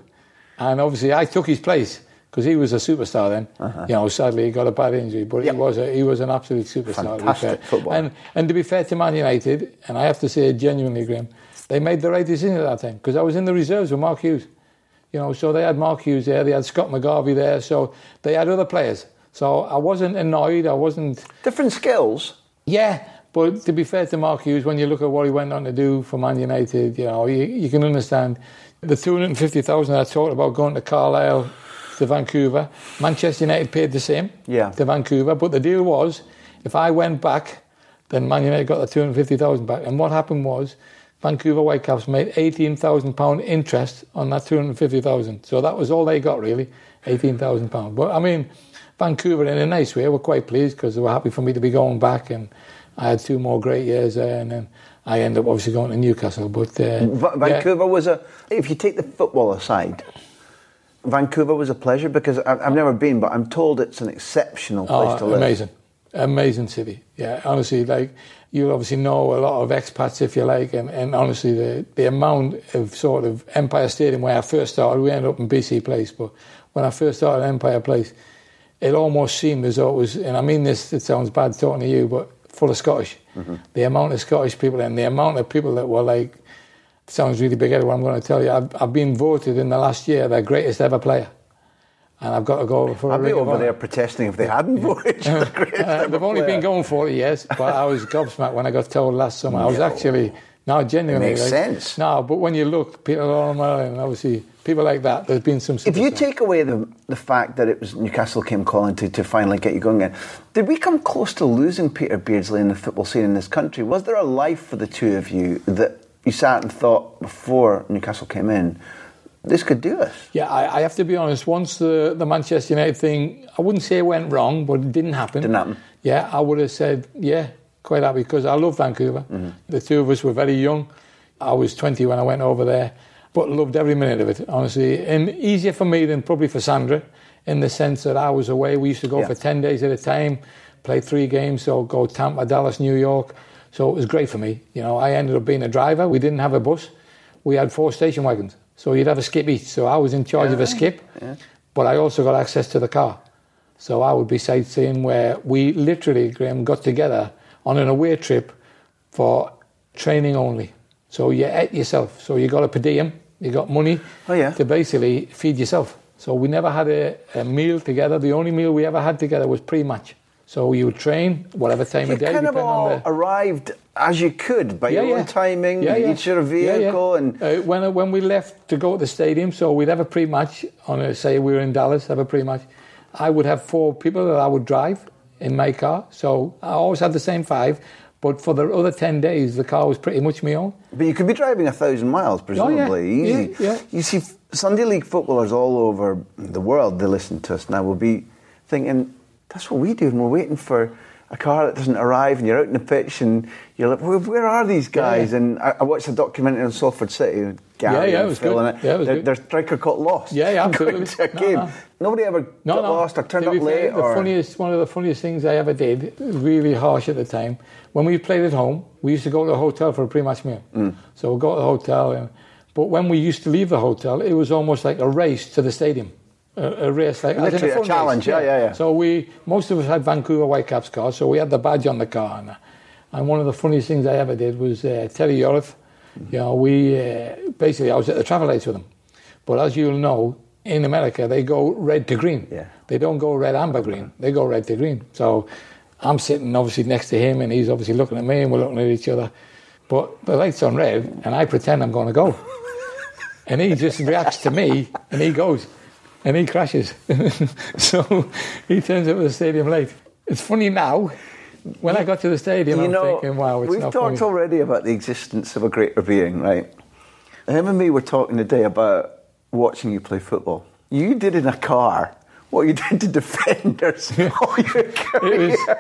And obviously, I took his place because he was a superstar then. You know, sadly, he got a bad injury, but Uh-huh. Yep. he was a, he was an absolute superstar. to be Fantastic fair. footballer. And, and to be fair to Man United, and I have to say genuinely, Graham, they made the right decision at that time because I was in the reserves with Mark Hughes. You know, so they had Mark Hughes there, they had Scott McGarvey there, so they had other players. So I wasn't annoyed, I wasn't Different skills. yeah, but to be fair to Mark Hughes, when you look at what he went on to do for Man United, you know, you, you can understand the 250,000 I talked about going to Carlisle, to Vancouver. Manchester United paid the same Yeah. to Vancouver, but the deal was if I went back, then Man United got the 250,000 back. And what happened was Vancouver Whitecaps made 18,000 pound interest on that 250,000. So that was all they got really, 18,000 pound. But I mean, Vancouver in a nice way were quite pleased because they were happy for me to be going back and I had two more great years there and then I end up obviously going to Newcastle. But uh, Va- yeah. Vancouver was a. If you take the football aside, Vancouver was a pleasure because I- I've never been, but I'm told it's an exceptional place Oh, to live. amazing, amazing city. Yeah, honestly, like you obviously know a lot of expats, if you like, and, and honestly, the the amount of sort of Empire Stadium where I first started, we ended up in BC Place, but when I first started Empire Place, it almost seemed as though it was, and I mean this, it sounds bad talking to you, but full of Scottish. The amount of Scottish people and the amount of people that were like, sounds really big what I'm going to tell you. I've, I've been voted in the last year the greatest ever player. And I've got to go for a I'd be over there protesting if they hadn't voted. for the greatest Uh, they've only player. been going 40 years, but I was gobsmacked when I got told last summer. I was actually, now genuinely. Makes like- sense. No, but when you look, Peter Lorimer and obviously people like that, there's been some. If you superstars. take away the the fact that it was Newcastle came calling to, to finally get you going again, did we come close to losing Peter Beardsley in the football scene in this country? Was there a life for the two of you that you sat and thought before Newcastle came in, this could do us? Yeah, I, I have to be honest. Once the, the Manchester United thing, I wouldn't say it went wrong, but it didn't happen. Didn't happen. Yeah, I would have said, yeah, quite happy because I love Vancouver. Mm-hmm. The two of us were very young. I was 20 when I went over there, but loved every minute of it, honestly. And easier for me than probably for Sandra in the sense that I was away. We used to go Yeah. for 10 days at a time, play three games, so go Tampa, Dallas, New York. So it was great for me. You know, I ended up being a driver. We didn't have a bus. We had four station wagons. So you'd have a skip each. So I was in charge of a skip, but I also got access to the car. So I would be sightseeing where we literally, Graham, got together on an away trip for training only. So you ate yourself. So you got a per diem, you got money Oh, yeah. to basically feed yourself. So we never had a, a meal together. The only meal we ever had together was pre-match. So you would train whatever time You of day, You kind of all the arrived as you could by your own timing, each your vehicle, and uh, when when we left to go to the stadium, so we'd have a pre-match on a say we were in Dallas, have a pre-match. I would have four people that I would drive in my car, so I always had the same five. But for the other ten days, the car was pretty much my own. But you could be driving a thousand miles, presumably. Oh, yeah. Easy. Yeah, yeah. You see, Sunday League footballers all over the world, they listen to us now, will be thinking, that's what we do, and we're waiting for a car that doesn't arrive, and you're out in the pitch, and you're like, where, where are these guys? Yeah. And I, I watched a documentary on Salford City, Gary Yeah, yeah, it and was Phil, good. it, Yeah, it was their, good. their striker got lost. Yeah, yeah, going absolutely. a No, game. no. Nobody ever No, got lost or turned up fair, late. the or... funniest, one of the funniest things I ever did, really harsh at the time, when we played at home, we used to go to the hotel for a pre-match meal. Mm. So we'd go to the hotel, and, but when we used to leave the hotel, it was almost like a race to the stadium. A, a race, like Literally a fun challenge, yeah, yeah, yeah. So we, most of us had Vancouver Whitecaps cars, so we had the badge on the car. And, and one of the funniest things I ever did was uh, Terry Yorath. You know, we uh, basically I was at the travel lights with him, but as you'll know, in America they go red to green. Yeah. They don't go red, amber, green. They go red to green. So I'm sitting obviously next to him, and he's obviously looking at me, and we're looking at each other. But the light's on red, and I pretend I'm going to go, and he just reacts to me, and he goes, and he crashes. so he turns up at the stadium late. It's funny now. When I got to the stadium, you I'm know, thinking, "Wow, it's we've not talked funny." already about the existence of a greater being, right? Him and me were talking today about watching you play football. You did in a car what you did to defenders all your career. was-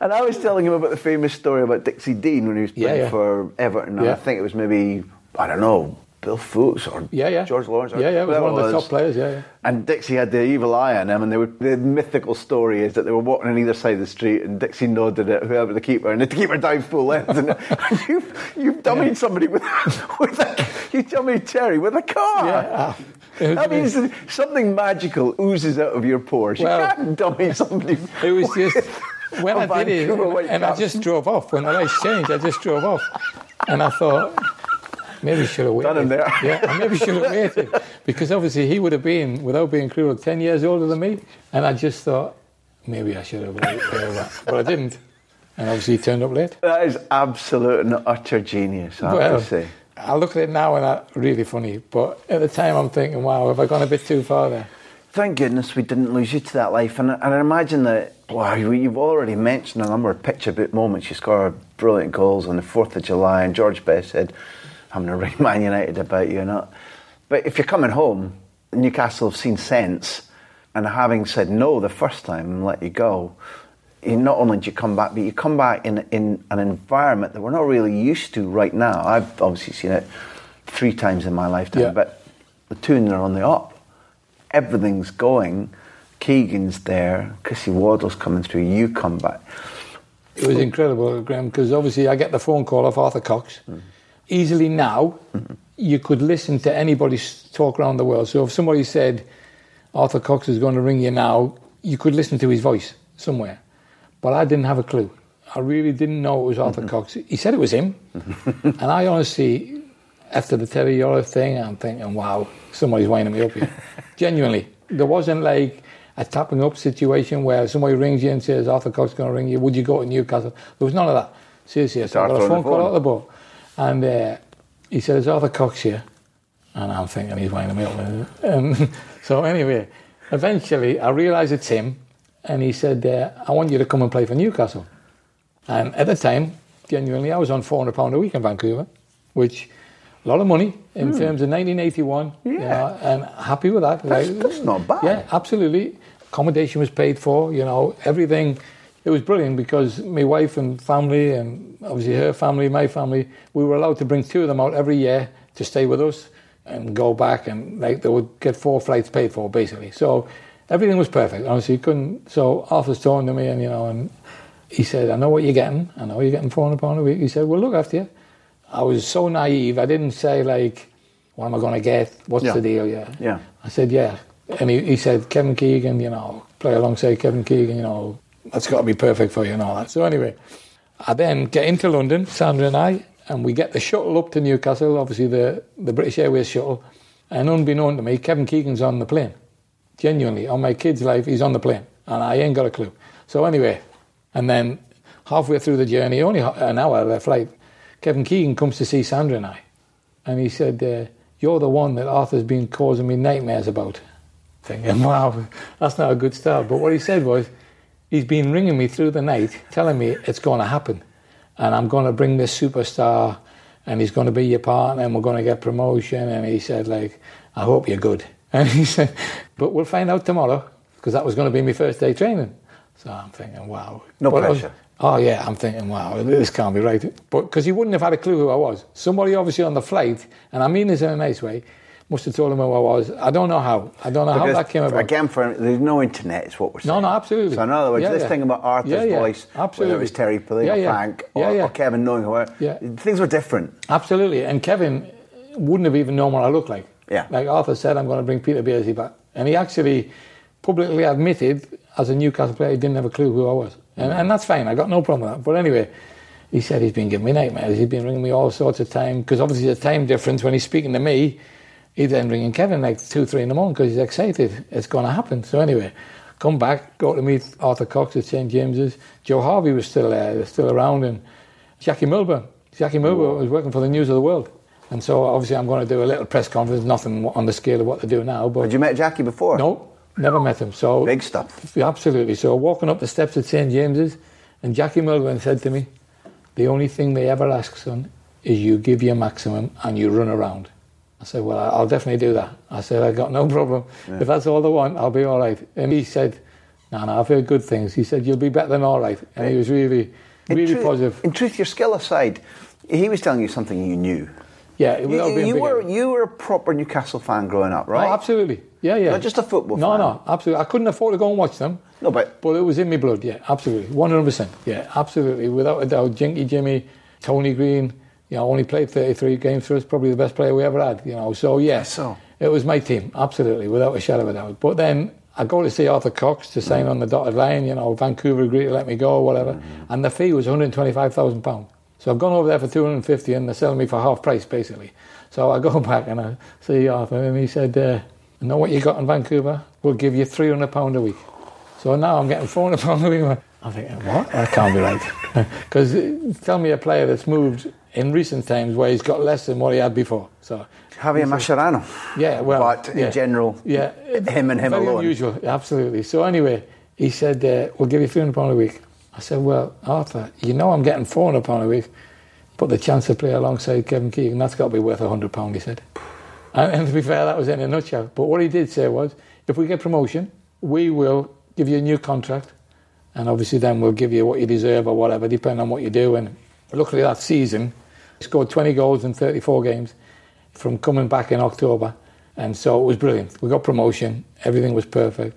and I was telling him about the famous story about Dixie Dean when he was playing yeah. for Everton. And I think it was maybe, I don't know, Bill Fuchs or Yeah, yeah. George Lawrence. Or Yeah, yeah, it was one of the top players, yeah, yeah. And Dixie had the evil eye on him, and they were, the mythical story is that they were walking on either side of the street, and Dixie nodded at whoever the keeper, and the keeper dived full length. And, and you've, you've dummied somebody with, with a, you dummied Terry with a car. Yeah, ah, That means something magical oozes out of your pores. Well, you can't dummy somebody. It was just when I did it, and, and I just drove off. When the lights changed, I just drove off, and I thought maybe should have waited. Done him there. Yeah, I maybe should have waited because obviously he would have been, without being cruel, ten years older than me, and I just thought maybe I should have waited, but I didn't, and obviously he turned up late. That is absolute and utter genius, I have to say. I look at it now and that's really funny, but at the time I'm thinking, wow, have I gone a bit too far there? Thank goodness we didn't lose you to that life. And, and I imagine that, wow, you- you've already mentioned a number of picture book moments. You scored brilliant goals on the 4th of July, and George Best said, I'm to ring Man United about you. Or not. But if you're coming home, Newcastle have seen sense, and having said no the first time and let you go, you not only do you come back, but you come back in, in an environment that we're not really used to right now. I've obviously seen it three times in my lifetime, Yeah. but the toon are on the up everything's going. Keegan's there, Chrissy Waddle's coming through, you come back. It was incredible, Graham, because obviously I get the phone call off Arthur Cox. Mm. Easily now, you could listen to anybody s- talk around the world. So if somebody said Arthur Cox is going to ring you now, you could listen to his voice somewhere. But I didn't have a clue. I really didn't know it was Arthur Cox. He said it was him. and I honestly, after the Terry Yorath thing, I'm thinking, wow, somebody's winding me up here. Genuinely. There wasn't like a tapping up situation where somebody rings you and says, Arthur Cox is going to ring you. Would you go to Newcastle? There was none of that. Seriously, I got a phone call out of the boat. And uh, he said, is Arthur Cox here? And I'm thinking he's winding me up. And so anyway, eventually I realised it's him. And he said, uh, I want you to come and play for Newcastle. And at the time, genuinely, I was on £400 a week in Vancouver, which a lot of money in terms of 1981. you Hmm. Yeah. know, and happy with that. That's- Like, that's not bad. Yeah, absolutely. Accommodation was paid for, you know, everything. It was brilliant because my wife and family, and obviously her family, my family, we were allowed to bring two of them out every year to stay with us and go back, and like they would get four flights paid for, basically. So everything was perfect. Honestly, you couldn't. So Arthur's talking to me, and you know, and he said, "I know what you're getting. I know you're getting four hundred pound a week." He said, "We'll look after you." I was so naive. I didn't say like, "What am I going to get? What's Yeah. the deal?" Yeah. Yeah. I said, "Yeah," and he, he said, "Kevin Keegan, you know, play alongside Kevin Keegan, you know, that's got to be perfect for you and all that." So anyway, I then get into London, Sandra and I, and we get the shuttle up to Newcastle. Obviously, the the British Airways shuttle, and unbeknown to me, Kevin Keegan's on the plane. Genuinely, on my kid's life, he's on the plane, and I ain't got a clue. So anyway, and then halfway through the journey, only an hour of the flight, Kevin Keegan comes to see Sandra and I, and he said, uh, "You're the one that Arthur's been causing me nightmares about." Thinking, wow, that's not a good start. But what he said was, he's been ringing me through the night, telling me it's going to happen, and I'm going to bring this superstar, and he's going to be your partner, and we're going to get promotion. And he said, like, I hope you're good. And he said, but we'll find out tomorrow because that was going to be my first day training. So I'm thinking, wow. No But was- pressure. oh yeah, I'm thinking, wow, this can't be right. But because he wouldn't have had a clue who I was. Somebody obviously on the flight, and I mean this in a nice way, must have told him who I was. I don't know how. I don't know how that came about. Again, for there's no internet, is what we're saying. No, no, absolutely. So in other words, Yeah, this yeah. thing about Arthur's Yeah, yeah, voice, whether absolutely. it was Terry Yeah, or. Frank or, or Kevin knowing who, I, Yeah. things were different. Absolutely. And Kevin wouldn't have even known what I looked like. Yeah. Like Arthur said, I'm going to bring Peter Beardsley back. And he actually publicly admitted, as a Newcastle player, he didn't have a clue who I was. And, and that's fine. I got no problem with that. But anyway, he said he's been giving me nightmares. He's been ringing me all sorts of time. Because obviously, the time difference when he's speaking to me, he's then ringing Kevin like 2, 3 in the morning because he's excited. It's going to happen. So anyway, come back, go to meet Arthur Cox at St. James's. Joe Harvey was still there, still around. And Jackie Milburn. Jackie Milburn was working for the News of the World. And so obviously I'm going to do a little press conference, nothing on the scale of what they do now. But Had you met Jackie before? no, never met him. So Big stuff. Absolutely. So walking up the steps at St James's, and Jackie Milburn said to me, "The only thing they ever ask, son, is you give your maximum and you run around." I said, "Well, I'll definitely do that." I said, "I've got no problem. If that's all they want, I'll be all right." And he said, "No, no, I've heard good things." He said, "You'll be better than all right," and he was really, In really truth- positive. In truth, your skill aside, he was telling you something you knew. Yeah, You, without being you were you were a proper Newcastle fan growing up, right? Oh, absolutely. Yeah, yeah. Not just a football No, fan. no, absolutely. I couldn't afford to go and watch them. No, but But it was in my blood, yeah, absolutely. 100%. Yeah, absolutely. Without a doubt. Jinky Jimmy, Tony Green, you know, only played 33 games for us, probably the best player we ever had, you know. So, yeah, so. it was my team, absolutely, without a shadow of a doubt. But then I go to see Arthur Cox to sign on the dotted line, you know, Vancouver agreed to let me go, or whatever. And the fee was £125,000. So I've gone over there for 250 and they're selling me for half price, basically. So I go back and I see Arthur and he said, uh, I know what you got in Vancouver, we'll give you £300 a week. So now I'm getting £400 a week. I'm thinking, what? That can't be right. Because tell me a player that's moved in recent times where he's got less than what he had before. So Javier Mascherano. yeah, well, But in yeah. general, yeah, him and him very alone. unusual, absolutely. So anyway, he said, uh, "We'll give you three hundred pound a week." I said, "Well, Arthur, you know I'm getting four hundred pound a week, but the chance to play alongside Kevin Keegan, that's got to be worth hundred pound." He said, and, and to be fair, that was in a nutshell. But what he did say was, "If we get promotion, we will give you a new contract, and obviously then we'll give you what you deserve or whatever, depending on what you do." And luckily, that season, scored twenty goals in thirty-four games from coming back in October. And so it was brilliant. We got promotion, everything was perfect.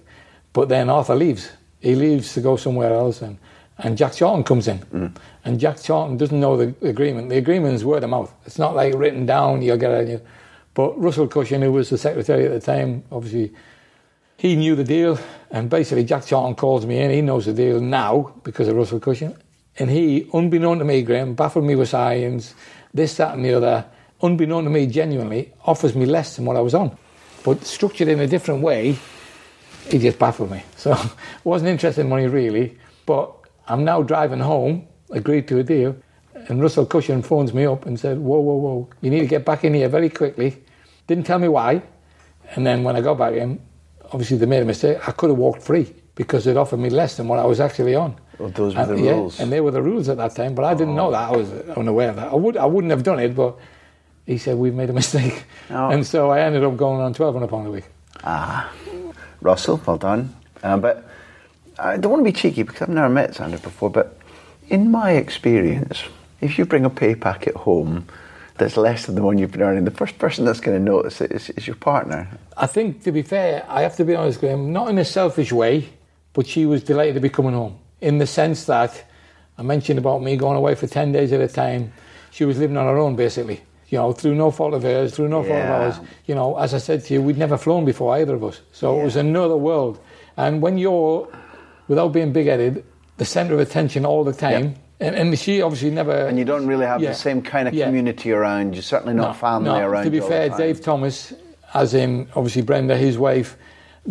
But then Arthur leaves. He leaves to go somewhere else, and, and Jack Charlton comes in. Mm. And Jack Charlton doesn't know the agreement. The agreement is word of mouth. It's not like written down, you'll get it. But Russell Cushing, who was the secretary at the time, obviously, he knew the deal. And basically, Jack Charlton calls me in. He knows the deal now because of Russell Cushing. And he, unbeknown to me, Graham, baffled me with science, this, that, and the other, unbeknown to me, genuinely, offers me less than what I was on. But structured in a different way, he just baffled me. So wasn't interested in money really. But I'm now driving home, agreed to a deal, and Russell Cushing phones me up and said, Whoa, whoa, whoa, you need to get back in here very quickly. Didn't tell me why. And then when I got back in, obviously they made a mistake. I could have walked free because they'd offered me less than what I was actually on. Well, those were and, the yeah, rules. And they were the rules at that time, but I didn't oh. know that. I was unaware of that. I, would, I wouldn't have done it, but he said, We've made a mistake. Oh. And so I ended up going on £1,200 a week. Ah. Russell, well done. Uh, but I don't want to be cheeky because I've never met Sandra before, but in my experience, if you bring a pay packet home that's less than the one you've been earning, the first person that's going to notice it is, is your partner. I think, to be fair, I have to be honest, Graham, not in a selfish way, but she was delighted to be coming home in the sense that I mentioned about me going away for 10 days at a time. She was living on her own, basically you know, through no fault of hers, through no yeah. fault of ours. You know, as I said to you, we'd never flown before, either of us. So yeah. it was another world. And when you're, without being big headed, the centre of attention all the time, yep. and, and, she obviously never. And you don't really have yeah. the same kind of community around, you're certainly not no, family no. around. To be fair, Dave Thomas, as in obviously Brenda, his wife,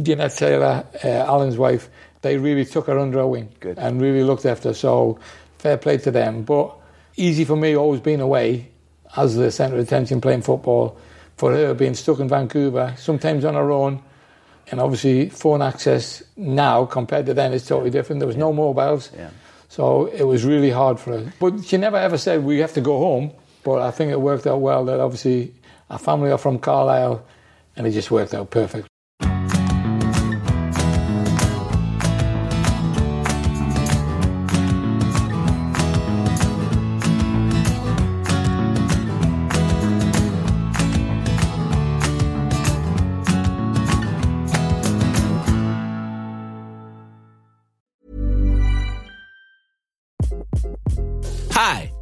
Jeanette Taylor, uh, Alan's wife, they really took her under a wing Good. and really looked after her. So fair play to them. But easy for me always being away as the centre of attention playing football, for her being stuck in Vancouver, sometimes on her own, and obviously phone access now compared to then is totally different. There was no mobiles, yeah. so it was really hard for her. But she never ever said we have to go home. But I think it worked out well that obviously our family are from Carlisle, and it just worked out perfect.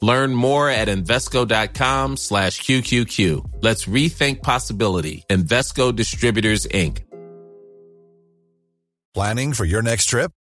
Learn more at Invesco.com slash QQQ. Let's rethink possibility. Invesco Distributors, Inc. Planning for your next trip?